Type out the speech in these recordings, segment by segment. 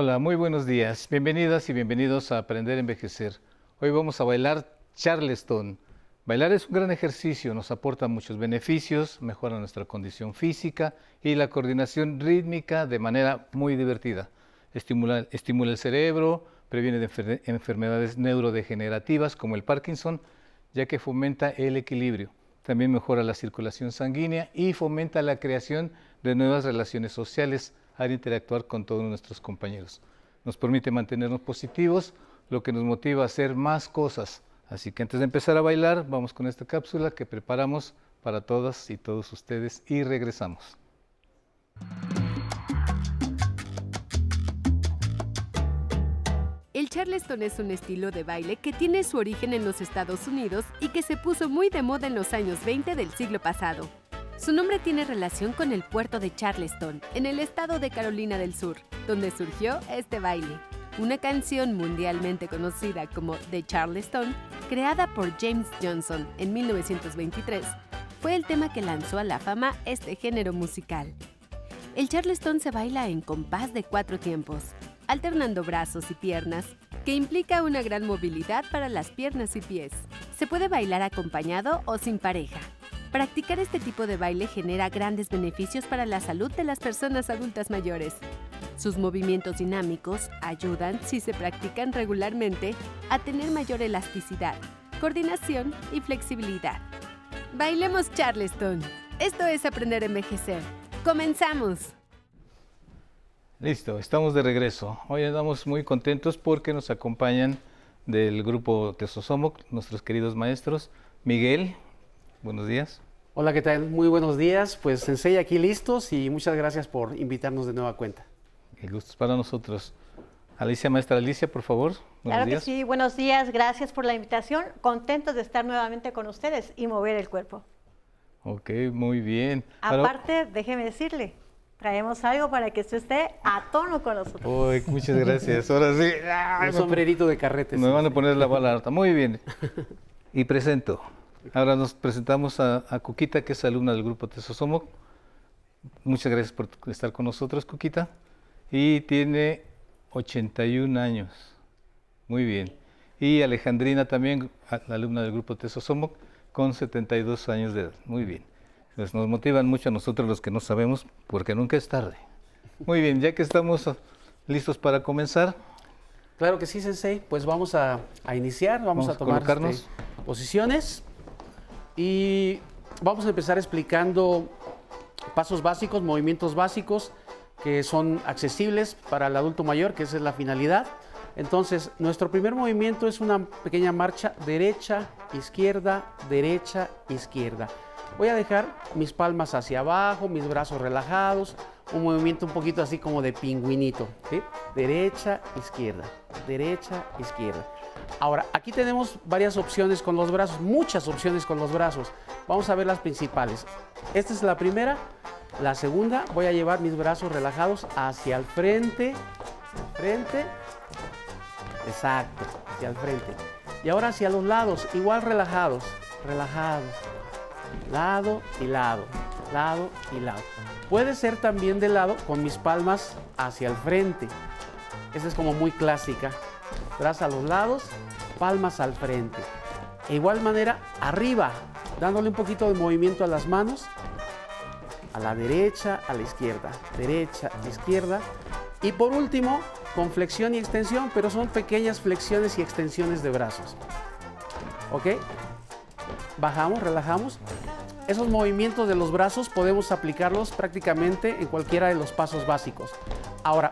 Hola, muy buenos días. Bienvenidas y bienvenidos a Aprender a Envejecer. Hoy vamos a bailar Charleston. Bailar es un gran ejercicio, nos aporta muchos beneficios, mejora nuestra condición física y la coordinación rítmica de manera muy divertida. Estimula, estimula el cerebro, previene de enfermedades neurodegenerativas como el Parkinson, ya que fomenta el equilibrio. También mejora la circulación sanguínea y fomenta la creación de nuevas relaciones sociales interactuar con todos nuestros compañeros. Nos permite mantenernos positivos, lo que nos motiva a hacer más cosas. Así que antes de empezar a bailar, vamos con esta cápsula que preparamos para todas y todos ustedes y regresamos. El charleston es un estilo de baile que tiene su origen en los Estados Unidos y que se puso muy de moda en los años 20 del siglo pasado. Su nombre tiene relación con el puerto de Charleston, en el estado de Carolina del Sur, donde surgió este baile. Una canción mundialmente conocida como The Charleston, creada por James Johnson en 1923, fue el tema que lanzó a la fama este género musical. El Charleston se baila en compás de cuatro tiempos, alternando brazos y piernas, que implica una gran movilidad para las piernas y pies. Se puede bailar acompañado o sin pareja. Practicar este tipo de baile genera grandes beneficios para la salud de las personas adultas mayores. Sus movimientos dinámicos ayudan, si se practican regularmente, a tener mayor elasticidad, coordinación y flexibilidad. Bailemos Charleston. Esto es aprender a envejecer. ¡Comenzamos! Listo, estamos de regreso. Hoy estamos muy contentos porque nos acompañan del grupo Tesosomoc, nuestros queridos maestros. Miguel, buenos días. Hola, ¿qué tal? Muy buenos días. Pues Sensei aquí listos y muchas gracias por invitarnos de nueva cuenta. El gusto es para nosotros. Alicia, maestra Alicia, por favor. Buenos claro que sí, buenos días, gracias por la invitación. Contentos de estar nuevamente con ustedes y mover el cuerpo. Ok, muy bien. Aparte, déjeme decirle, traemos algo para que usted esté a tono con nosotros. Uy, muchas gracias. Ahora sí. Un sombrerito de carretes. Me van a poner la bala alta. Muy bien. Y presento. Ahora nos presentamos a, a Cuquita, que es alumna del grupo Tesosomo. Muchas gracias por estar con nosotros, Cuquita. Y tiene 81 años. Muy bien. Y Alejandrina también, la alumna del grupo Tesosomo, con 72 años de edad. Muy bien. Pues nos motivan mucho a nosotros los que no sabemos, porque nunca es tarde. Muy bien, ya que estamos listos para comenzar. Claro que sí, Sensei. Pues vamos a, iniciar, vamos, a tomar este, posiciones y vamos a empezar explicando pasos básicos, movimientos básicos que son accesibles para el adulto mayor, que esa es la finalidad. Entonces, nuestro primer movimiento es una pequeña marcha derecha, izquierda, derecha, izquierda. Voy a dejar mis palmas hacia abajo, mis brazos relajados, un movimiento un poquito así como de pingüinito. Derecha, izquierda, derecha, izquierda. Ahora, aquí tenemos varias opciones con los brazos, muchas opciones con los brazos. Vamos a ver las principales. Esta es la primera. La segunda, voy a llevar mis brazos relajados hacia el frente, frente, exacto, hacia el frente. Y ahora hacia los lados, igual relajados, relajados, lado y lado, lado y lado. Puede ser también de lado con mis palmas hacia el frente. Esa es como muy clásica. Brazos a los lados, palmas al frente. De igual manera, arriba, dándole un poquito de movimiento a las manos, a la derecha, a la izquierda, derecha, izquierda. Y por último, con flexión y extensión, pero son pequeñas flexiones y extensiones de brazos. ¿Ok? Bajamos, relajamos esos movimientos de los brazos podemos aplicarlos prácticamente en cualquiera de los pasos básicos. Ahora,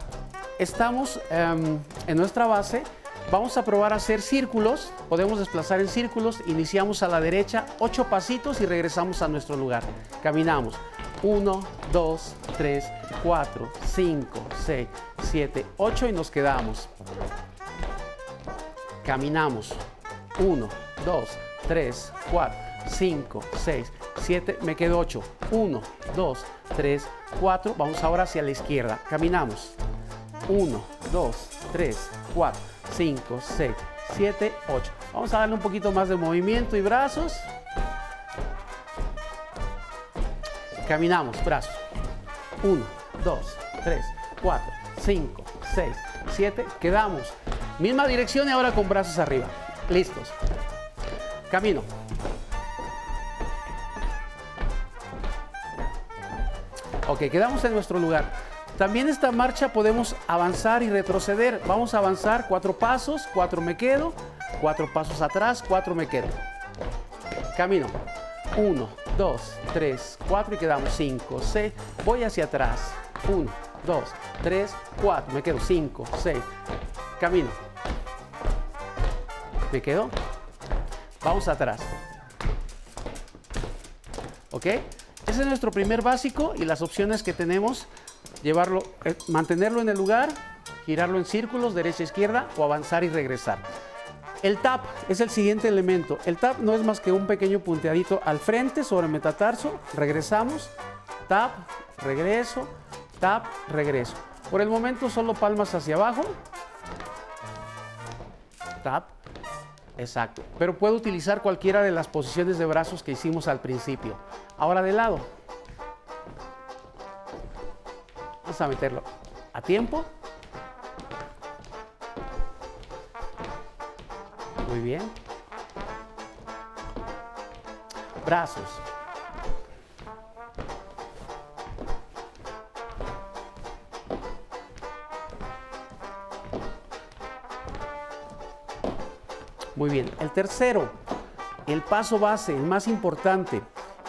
estamos em, en nuestra base, vamos a probar a hacer círculos, podemos desplazar en círculos, iniciamos a la derecha, ocho pasitos y regresamos a nuestro lugar. Caminamos. 1, 2, 3, 4, 5, 6, 7, 8 y nos quedamos. Caminamos. 1, 2, 3, 4, 5, 6, 7, me quedo 8. 1, 2, 3, 4. Vamos ahora hacia la izquierda. Caminamos. 1, 2, 3, 4, 5, 6, 7, 8. Vamos a darle un poquito más de movimiento y brazos. Caminamos, brazos. 1, 2, 3, 4, 5, 6, 7, quedamos. Misma dirección y ahora con brazos arriba. Listos. Camino. Ok, quedamos en nuestro lugar. También esta marcha podemos avanzar y retroceder. Vamos a avanzar cuatro pasos, cuatro me quedo, cuatro pasos atrás, cuatro me quedo. Camino. Uno, dos, tres, cuatro y quedamos cinco, seis. Voy hacia atrás. Uno, dos, tres, cuatro. Me quedo cinco, seis. Camino. Me quedo. Vamos atrás. ¿Ok? Ese es nuestro primer básico y las opciones que tenemos, llevarlo, eh, mantenerlo en el lugar, girarlo en círculos, derecha, izquierda o avanzar y regresar. El tap es el siguiente elemento. El tap no es más que un pequeño punteadito al frente sobre metatarso. Regresamos, tap, regreso, tap, regreso. Por el momento solo palmas hacia abajo. Tap, Exacto. Pero puedo utilizar cualquiera de las posiciones de brazos que hicimos al principio. Ahora de lado. Vamos a meterlo a tiempo. Muy bien. Brazos. Muy bien. El tercero, el paso base, el más importante.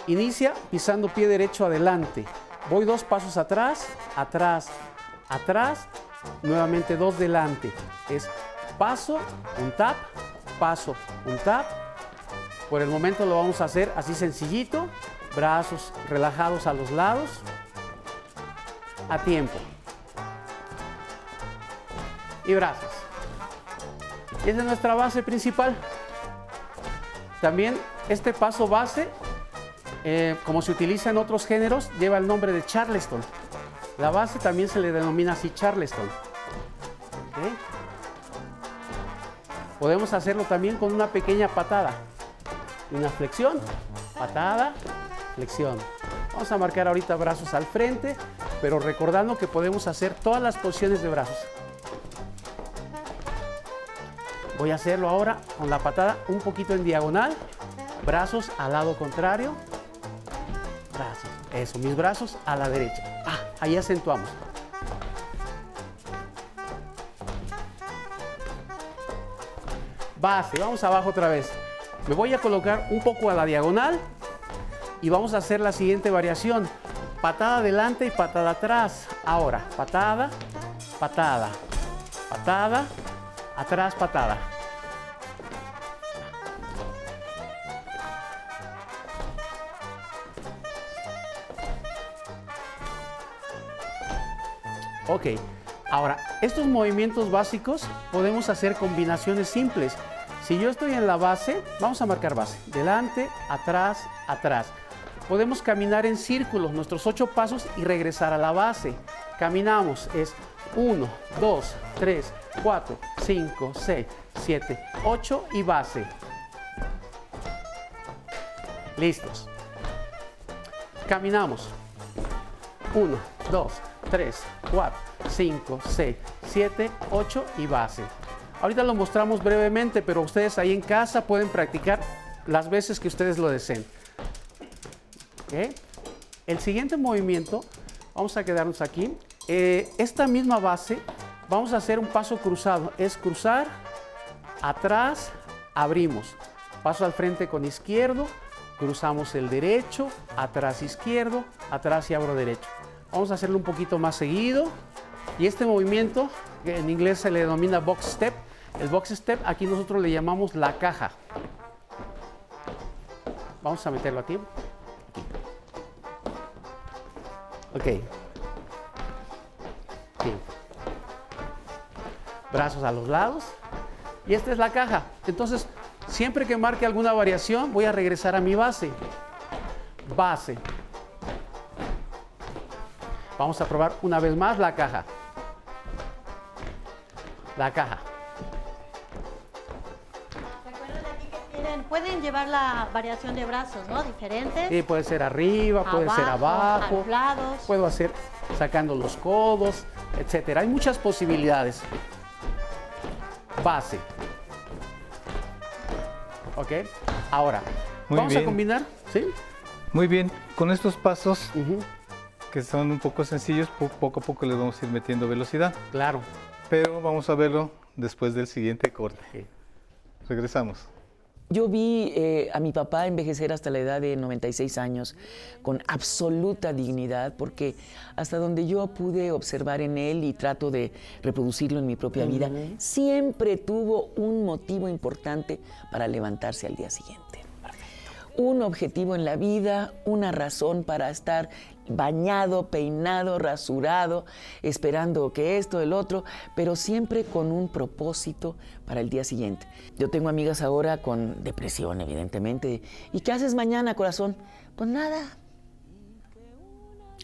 Inicia pisando pie derecho adelante. Voy dos pasos atrás, atrás, atrás, nuevamente dos delante. Es paso, un tap, paso, un tap. Por el momento lo vamos a hacer así sencillito. Brazos relajados a los lados. A tiempo. Y brazos. Esa es nuestra base principal. También este paso base, eh, como se utiliza en otros géneros, lleva el nombre de Charleston. La base también se le denomina así Charleston. Podemos hacerlo también con una pequeña patada. Una flexión, patada, flexión. Vamos a marcar ahorita brazos al frente, pero recordando que podemos hacer todas las posiciones de brazos. Voy a hacerlo ahora con la patada un poquito en diagonal. Brazos al lado contrario. Brazos. Eso, mis brazos a la derecha. Ah, ahí acentuamos. Base, vamos abajo otra vez. Me voy a colocar un poco a la diagonal y vamos a hacer la siguiente variación. Patada adelante y patada atrás. Ahora, patada, patada, patada, atrás patada. Ok, ahora, estos movimientos básicos podemos hacer combinaciones simples. Si yo estoy en la base, vamos a marcar base. Delante, atrás, atrás. Podemos caminar en círculos, nuestros ocho pasos y regresar a la base. Caminamos, es 1, 2, 3, 4, 5, 6, 7, 8 y base. Listos. Caminamos. 1, 2, 3, 4, 5, 6, 7, 8 y base. Ahorita lo mostramos brevemente, pero ustedes ahí en casa pueden practicar las veces que ustedes lo deseen. El siguiente movimiento, vamos a quedarnos aquí. Eh, esta misma base Vamos a hacer un paso cruzado. Es cruzar, atrás, abrimos. Paso al frente con izquierdo, cruzamos el derecho, atrás izquierdo, atrás y abro derecho. Vamos a hacerlo un poquito más seguido. Y este movimiento, que en inglés se le denomina box step, el box step aquí nosotros le llamamos la caja. Vamos a meterlo aquí. Ok. brazos a los lados. Y esta es la caja. Entonces, siempre que marque alguna variación, voy a regresar a mi base. Base. Vamos a probar una vez más la caja. La caja. pueden llevar la variación de brazos, ¿no? Diferentes. Sí, puede ser arriba, puede ser abajo. Puedo hacer sacando los codos, etcétera. Hay muchas posibilidades. Base. ¿Ok? Ahora, vamos a combinar, ¿sí? Muy bien, con estos pasos que son un poco sencillos, poco a poco les vamos a ir metiendo velocidad. Claro. Pero vamos a verlo después del siguiente corte. Regresamos. Yo vi eh, a mi papá envejecer hasta la edad de 96 años con absoluta dignidad, porque hasta donde yo pude observar en él y trato de reproducirlo en mi propia vida, siempre tuvo un motivo importante para levantarse al día siguiente un objetivo en la vida, una razón para estar bañado, peinado, rasurado, esperando que esto, el otro, pero siempre con un propósito para el día siguiente. Yo tengo amigas ahora con depresión, evidentemente. ¿Y qué haces mañana, corazón? Pues nada.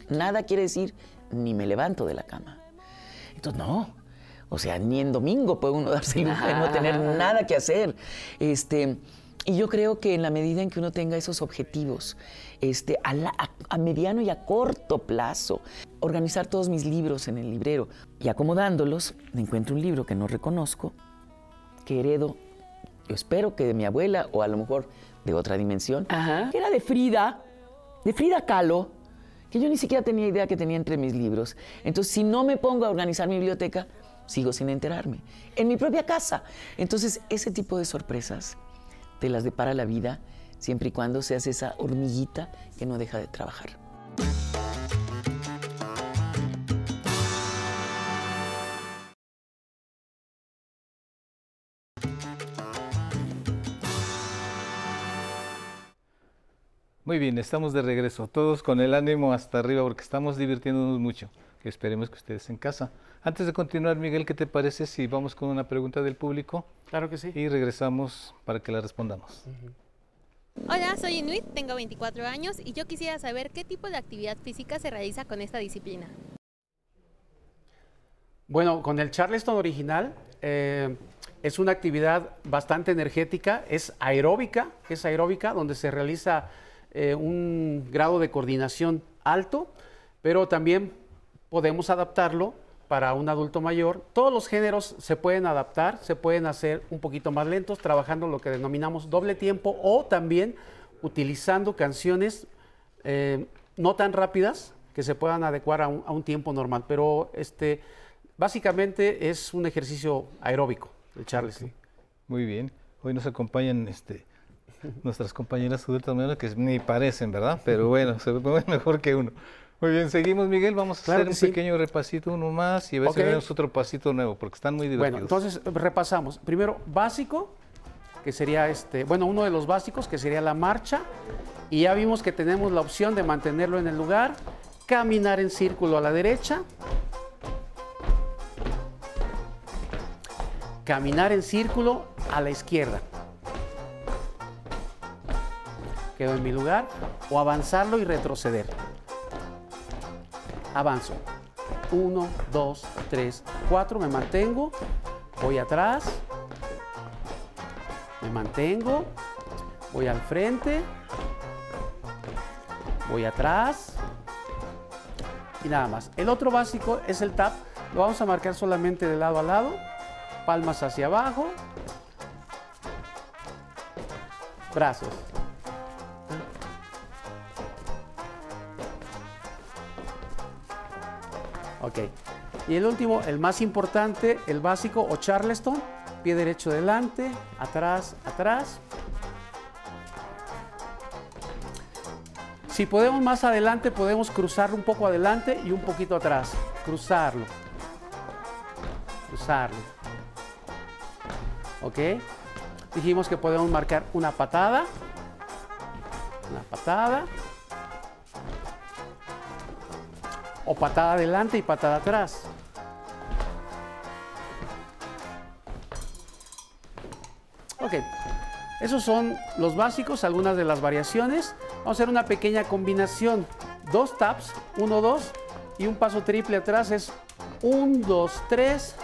Nada quiere decir ni me levanto de la cama. Entonces, no. O sea, ni en domingo puede uno darse el lujo de no tener nada que hacer. Este, y yo creo que en la medida en que uno tenga esos objetivos, este, a, mediano y a corto plazo, organizar todos mis libros en el librero y acomodándolos, me encuentro un libro que no reconozco, que heredo, yo espero que de mi abuela o a lo mejor de otra dimensión, que era de Frida, de Frida Kahlo, que yo ni siquiera tenía idea que tenía entre mis libros. Entonces, si no me pongo a organizar mi biblioteca, sigo sin enterarme. En mi propia casa. Entonces, ese tipo de sorpresas te las depara la vida siempre y cuando seas esa hormiguita que no deja de trabajar. Muy bien, estamos de regreso, todos con el ánimo hasta arriba porque estamos divirtiéndonos mucho, que esperemos que ustedes en casa. Antes de continuar, Miguel, ¿qué te parece si vamos con una pregunta del público? Claro que sí. Y regresamos para que la respondamos. Hola, soy Inuit, tengo 24 años y yo quisiera saber qué tipo de actividad física se realiza con esta disciplina. Bueno, con el Charleston original eh, es una actividad bastante energética, es aeróbica, es aeróbica, donde se realiza eh, un grado de coordinación alto, pero también podemos adaptarlo para un adulto mayor. Todos los géneros se pueden adaptar, se pueden hacer un poquito más lentos, trabajando lo que denominamos doble tiempo o también utilizando canciones eh, no tan rápidas que se puedan adecuar a un, tiempo normal. Pero este, básicamente es un ejercicio aeróbico, el Charles. Muy bien. Hoy nos acompañan este, nuestras compañeras adultas mayores que ni parecen, ¿verdad? Pero bueno, se ve mejor que uno. Muy bien, seguimos Miguel, vamos a hacer un pequeño repasito, uno más y a ver si tenemos otro pasito nuevo, porque están muy divertidos. Bueno, entonces repasamos. Primero, básico, que sería este, bueno, uno de los básicos, que sería la marcha, y ya vimos que tenemos la opción de mantenerlo en el lugar, caminar en círculo a la derecha, caminar en círculo a la izquierda. Quedo en mi lugar, o avanzarlo y retroceder avanzo. 1, 2, 3, 4, me mantengo, voy atrás, me mantengo, voy al frente, voy atrás. Y nada más. El otro básico es el tap, lo vamos a marcar solamente de lado a lado, palmas hacia abajo, brazos. Y el último, el más importante, el básico o Charleston. Pie derecho delante, atrás, atrás. Si podemos más adelante, podemos cruzarlo un poco adelante y un poquito atrás. Cruzarlo. Cruzarlo. ¿Ok? Dijimos que podemos marcar una patada. Una patada. O patada adelante y patada atrás. Ok, esos son los básicos, algunas de las variaciones. Vamos a hacer una pequeña combinación. Dos taps, uno, dos, y un paso triple atrás es 1, 2, 3,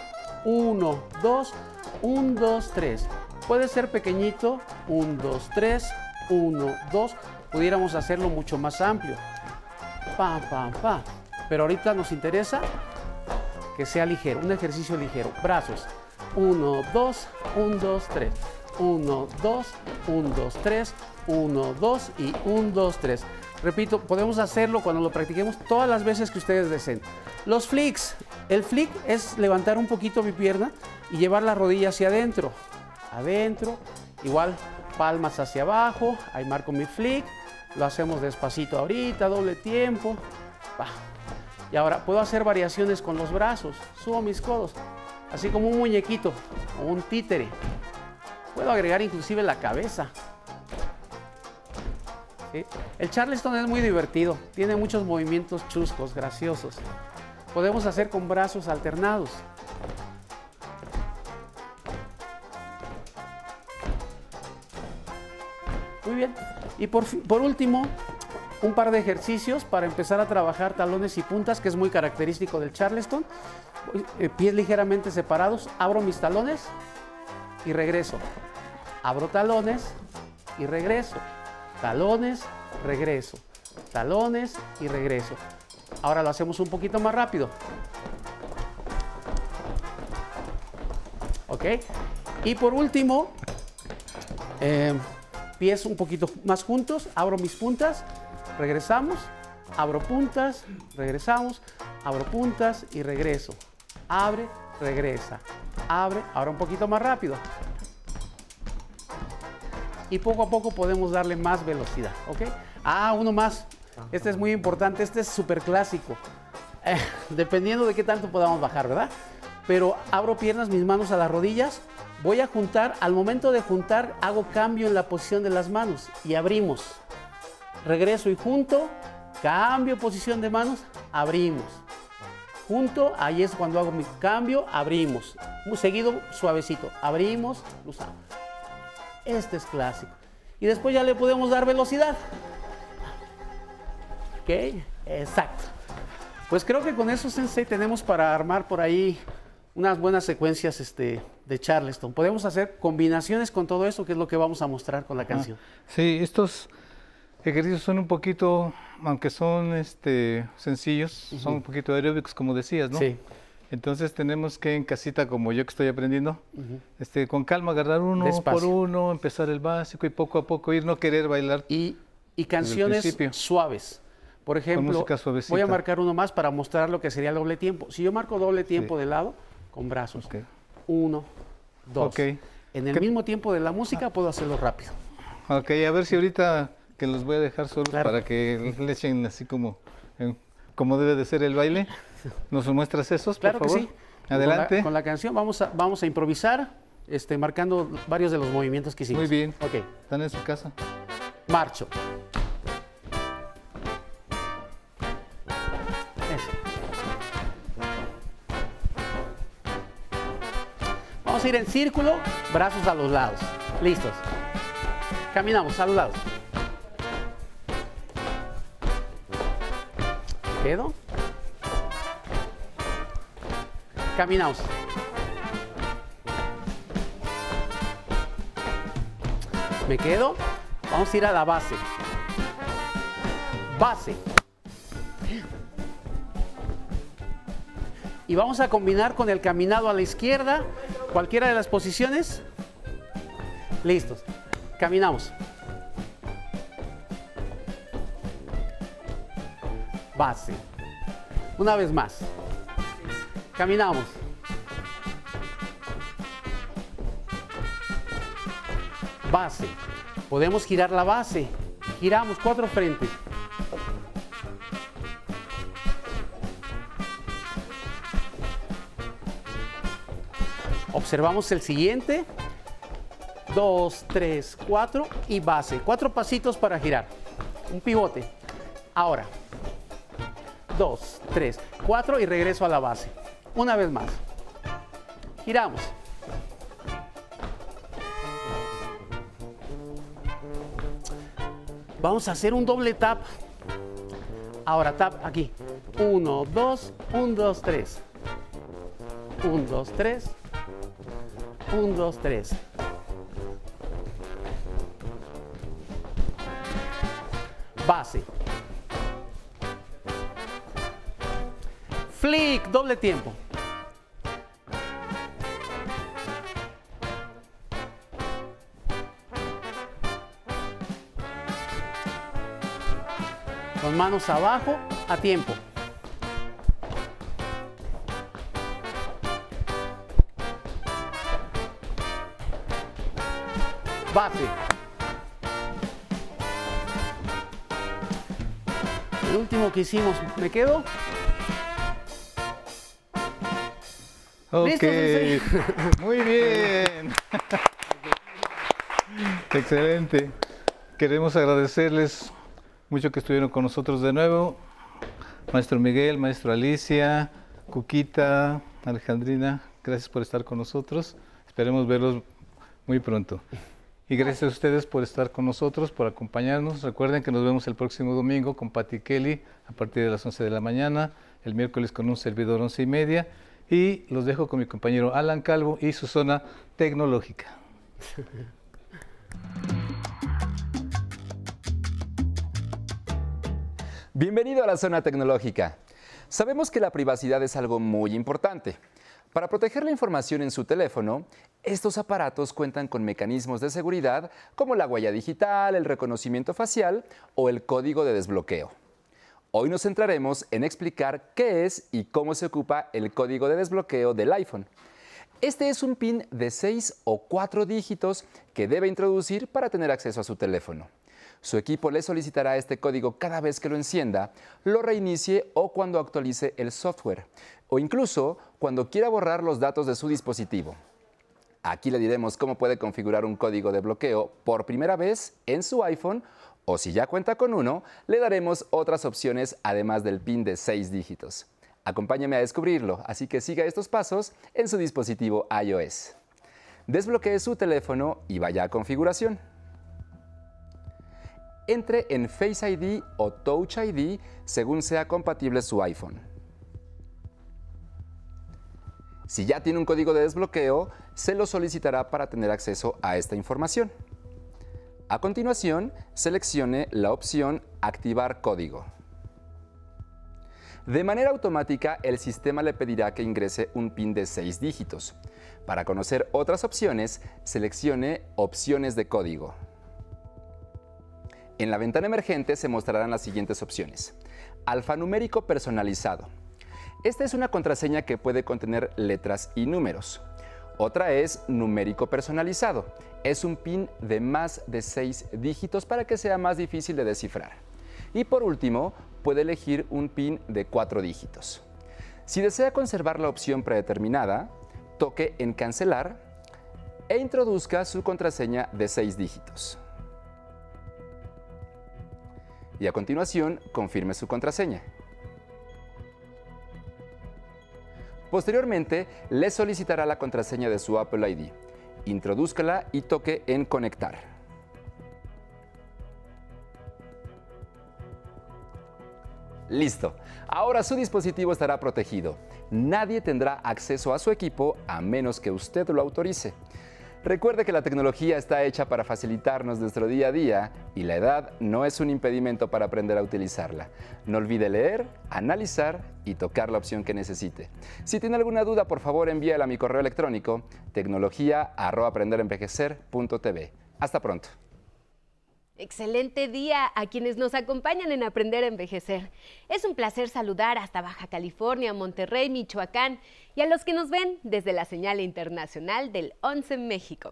1, 2, 1, 2, 3. Puede ser pequeñito, 1, 2, 3, 1, 2. Pudiéramos hacerlo mucho más amplio. Pam, pam, pam. Pero ahorita nos interesa que sea ligero, un ejercicio ligero. Brazos. 1, 2, 1, 2, 3. 1, 2, 1, 2, 3. 1, 2 y 1, 2, 3. Repito, podemos hacerlo cuando lo practiquemos todas las veces que ustedes deseen. Los flicks. El flick es levantar un poquito mi pierna y llevar la rodilla hacia adentro. Adentro. Igual palmas hacia abajo. Ahí marco mi flick. Lo hacemos despacito ahorita, doble tiempo. Y ahora puedo hacer variaciones con los brazos. Subo mis codos. Así como un muñequito o un títere. Puedo agregar inclusive la cabeza. El Charleston es muy divertido, tiene muchos movimientos chuscos, graciosos. Podemos hacer con brazos alternados. Muy bien. Y por, por último, un par de ejercicios para empezar a trabajar talones y puntas, que es muy característico del Charleston. Eh, pies ligeramente separados, abro mis talones y regreso. Abro talones y regreso talones, regreso, talones y regreso. Ahora lo hacemos un poquito más rápido. ¿Ok? Y por último, eh, pies un poquito más juntos, abro mis puntas, regresamos, abro puntas, regresamos, abro puntas y regreso. Abre, regresa, abre, ahora un poquito más rápido y poco a poco podemos darle más velocidad, ¿ok? Ah, uno más. Este es muy importante, este es súper clásico. Eh, dependiendo de qué tanto podamos bajar, ¿verdad? Pero abro piernas, mis manos a las rodillas, voy a juntar, al momento de juntar hago cambio en la posición de las manos y abrimos. Regreso y junto, cambio posición de manos, abrimos. Junto, ahí es cuando hago mi cambio, abrimos. Seguido, suavecito, abrimos, usamos. Este es clásico. Y después ya le podemos dar velocidad. ¿Ok? Exacto. Pues creo que con eso, Sensei, tenemos para armar por ahí unas buenas secuencias este, de Charleston. Podemos hacer combinaciones con todo eso, que es lo que vamos a mostrar con la canción. sí, estos ejercicios son un poquito, aunque son este, sencillos, son un poquito aeróbicos, como decías, ¿no? Sí. Entonces tenemos que en casita, como yo que estoy aprendiendo, este, con calma agarrar uno por uno, empezar el básico y poco a poco ir, no querer bailar. Y, y canciones suaves. Por ejemplo, voy a marcar uno más para mostrar lo que sería el doble tiempo. Si yo marco doble tiempo de lado, con brazos. Uno, dos. En el mismo tiempo de la música puedo hacerlo rápido. Ok, a ver si ahorita que los voy a dejar solos para que le echen así como, como debe de ser el baile. ¿Nos muestras esos, claro por favor? Que sí. Adelante. Con la, canción vamos a, vamos a improvisar, este, marcando varios de los movimientos que hicimos. Muy bien. Ok. ¿Están en su casa? Marcho. Vamos a ir en círculo, brazos a los lados. Listos. Caminamos a los lados. Quedo. Caminamos. Me quedo. Vamos a ir a la base. Base. Y vamos a combinar con el caminado a la izquierda, cualquiera de las posiciones. Listos. Caminamos. Base. Una vez más. Caminamos. Base. Podemos girar la base. Giramos cuatro frentes. Observamos el siguiente. Dos, tres, cuatro y base. Cuatro pasitos para girar. Un pivote. Ahora. Dos, tres, cuatro y regreso a la base. Una vez más. Giramos. Vamos a hacer un doble tap. Ahora tap aquí. Uno, dos, un, dos, tres. Un, dos, tres. Un, dos, tres. Base. Flick, doble tiempo. Con manos abajo, a tiempo. Base. El último que hicimos, ¿me quedo? Ok, muy bien. Excelente. Queremos agradecerles mucho que estuvieron con nosotros de nuevo. Maestro Miguel, maestro Alicia, Cuquita, Alejandrina, gracias por estar con nosotros. Esperemos verlos muy pronto. Y gracias a ustedes por estar con nosotros, por acompañarnos. Recuerden que nos vemos el próximo domingo con Patti Kelly a partir de las 11 de la mañana, el miércoles con un servidor 11 y media. Y los dejo con mi compañero Alan Calvo y su zona tecnológica. Bienvenido a la zona tecnológica. Sabemos que la privacidad es algo muy importante. Para proteger la información en su teléfono, estos aparatos cuentan con mecanismos de seguridad como la huella digital, el reconocimiento facial o el código de desbloqueo. Hoy nos centraremos en explicar qué es y cómo se ocupa el código de desbloqueo del iPhone. Este es un PIN de 6 o 4 dígitos que debe introducir para tener acceso a su teléfono. Su equipo le solicitará este código cada vez que lo encienda, lo reinicie o cuando actualice el software, o incluso cuando quiera borrar los datos de su dispositivo. Aquí le diremos cómo puede configurar un código de bloqueo por primera vez en su iPhone o si ya cuenta con uno, le daremos otras opciones además del PIN de 6 dígitos. Acompáñame a descubrirlo, así que siga estos pasos en su dispositivo iOS. Desbloquee su teléfono y vaya a configuración. Entre en Face ID o Touch ID según sea compatible su iPhone. Si ya tiene un código de desbloqueo, se lo solicitará para tener acceso a esta información. A continuación, seleccione la opción Activar código. De manera automática, el sistema le pedirá que ingrese un PIN de 6 dígitos. Para conocer otras opciones, seleccione Opciones de código. En la ventana emergente se mostrarán las siguientes opciones. Alfanumérico personalizado. Esta es una contraseña que puede contener letras y números. Otra es numérico personalizado. Es un PIN de más de 6 dígitos para que sea más difícil de descifrar. Y por último, puede elegir un PIN de 4 dígitos. Si desea conservar la opción predeterminada, toque en Cancelar e introduzca su contraseña de 6 dígitos. Y a continuación, confirme su contraseña. Posteriormente, le solicitará la contraseña de su Apple ID. Introdúzcala y toque en Conectar. Listo. Ahora su dispositivo estará protegido. Nadie tendrá acceso a su equipo a menos que usted lo autorice. Recuerde que la tecnología está hecha para facilitarnos nuestro día a día y la edad no es un impedimento para aprender a utilizarla. No olvide leer, analizar y tocar la opción que necesite. Si tiene alguna duda, por favor envíela a mi correo electrónico tecnología@aprenderenvejecer.tv. Hasta pronto. Excelente día a quienes nos acompañan en Aprender a Envejecer. Es un placer saludar hasta Baja California, Monterrey, Michoacán y a los que nos ven desde la señal internacional del 11 México.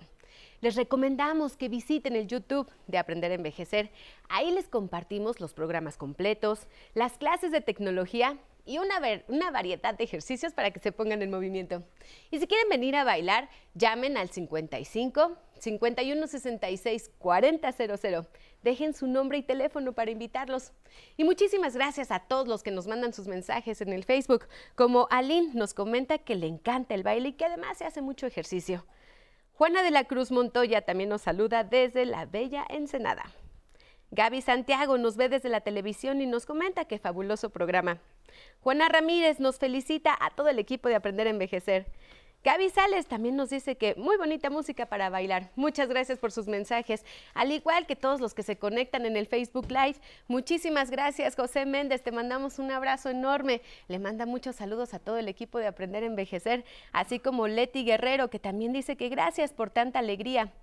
Les recomendamos que visiten el YouTube de Aprender a Envejecer. Ahí les compartimos los programas completos, las clases de tecnología y una, una, variedad de ejercicios para que se pongan en movimiento. Y si quieren venir a bailar, llamen al 55 51 66 4000. Dejen su nombre y teléfono para invitarlos. Y muchísimas gracias a todos los que nos mandan sus mensajes en el Facebook, como Aline nos comenta que le encanta el baile y que además se hace mucho ejercicio. Juana de la Cruz Montoya también nos saluda desde la bella Ensenada. Gaby Santiago nos ve desde la televisión y nos comenta que fabuloso programa. Juana Ramírez nos felicita a todo el equipo de Aprender a Envejecer. Gaby Sales también nos dice que muy bonita música para bailar. Muchas gracias por sus mensajes, al igual que todos los que se conectan en el Facebook Live. Muchísimas gracias, José Méndez. Te mandamos un abrazo enorme. Le manda muchos saludos a todo el equipo de Aprender a Envejecer, así como Leti Guerrero, que también dice que gracias por tanta alegría.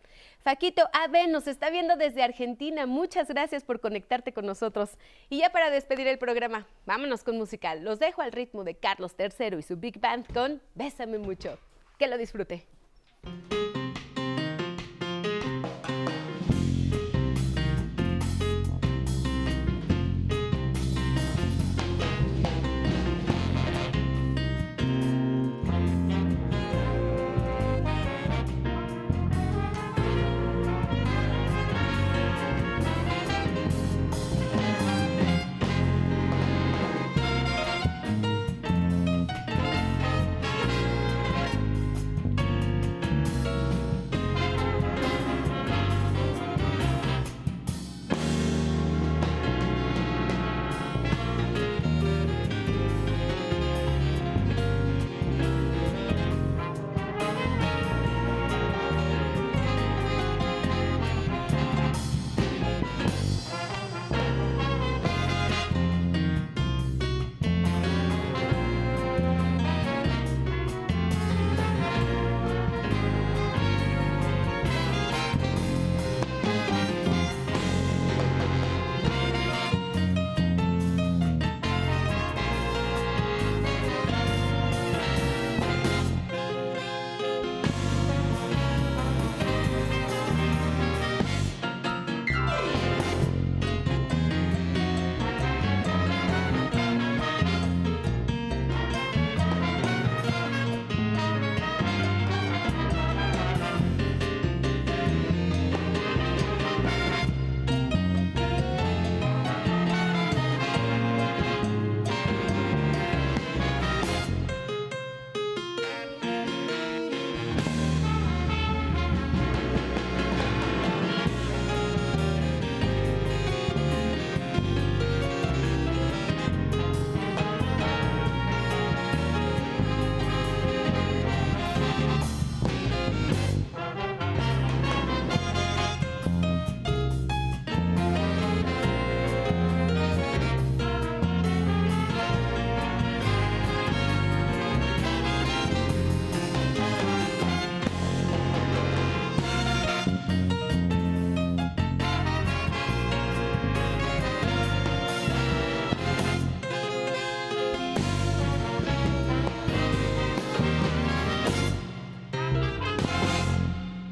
Faquito AB nos está viendo desde Argentina. Muchas gracias por conectarte con nosotros. Y ya para despedir el programa, vámonos con musical. Los dejo al ritmo de Carlos III y su Big Band con Bésame mucho. Que lo disfrute.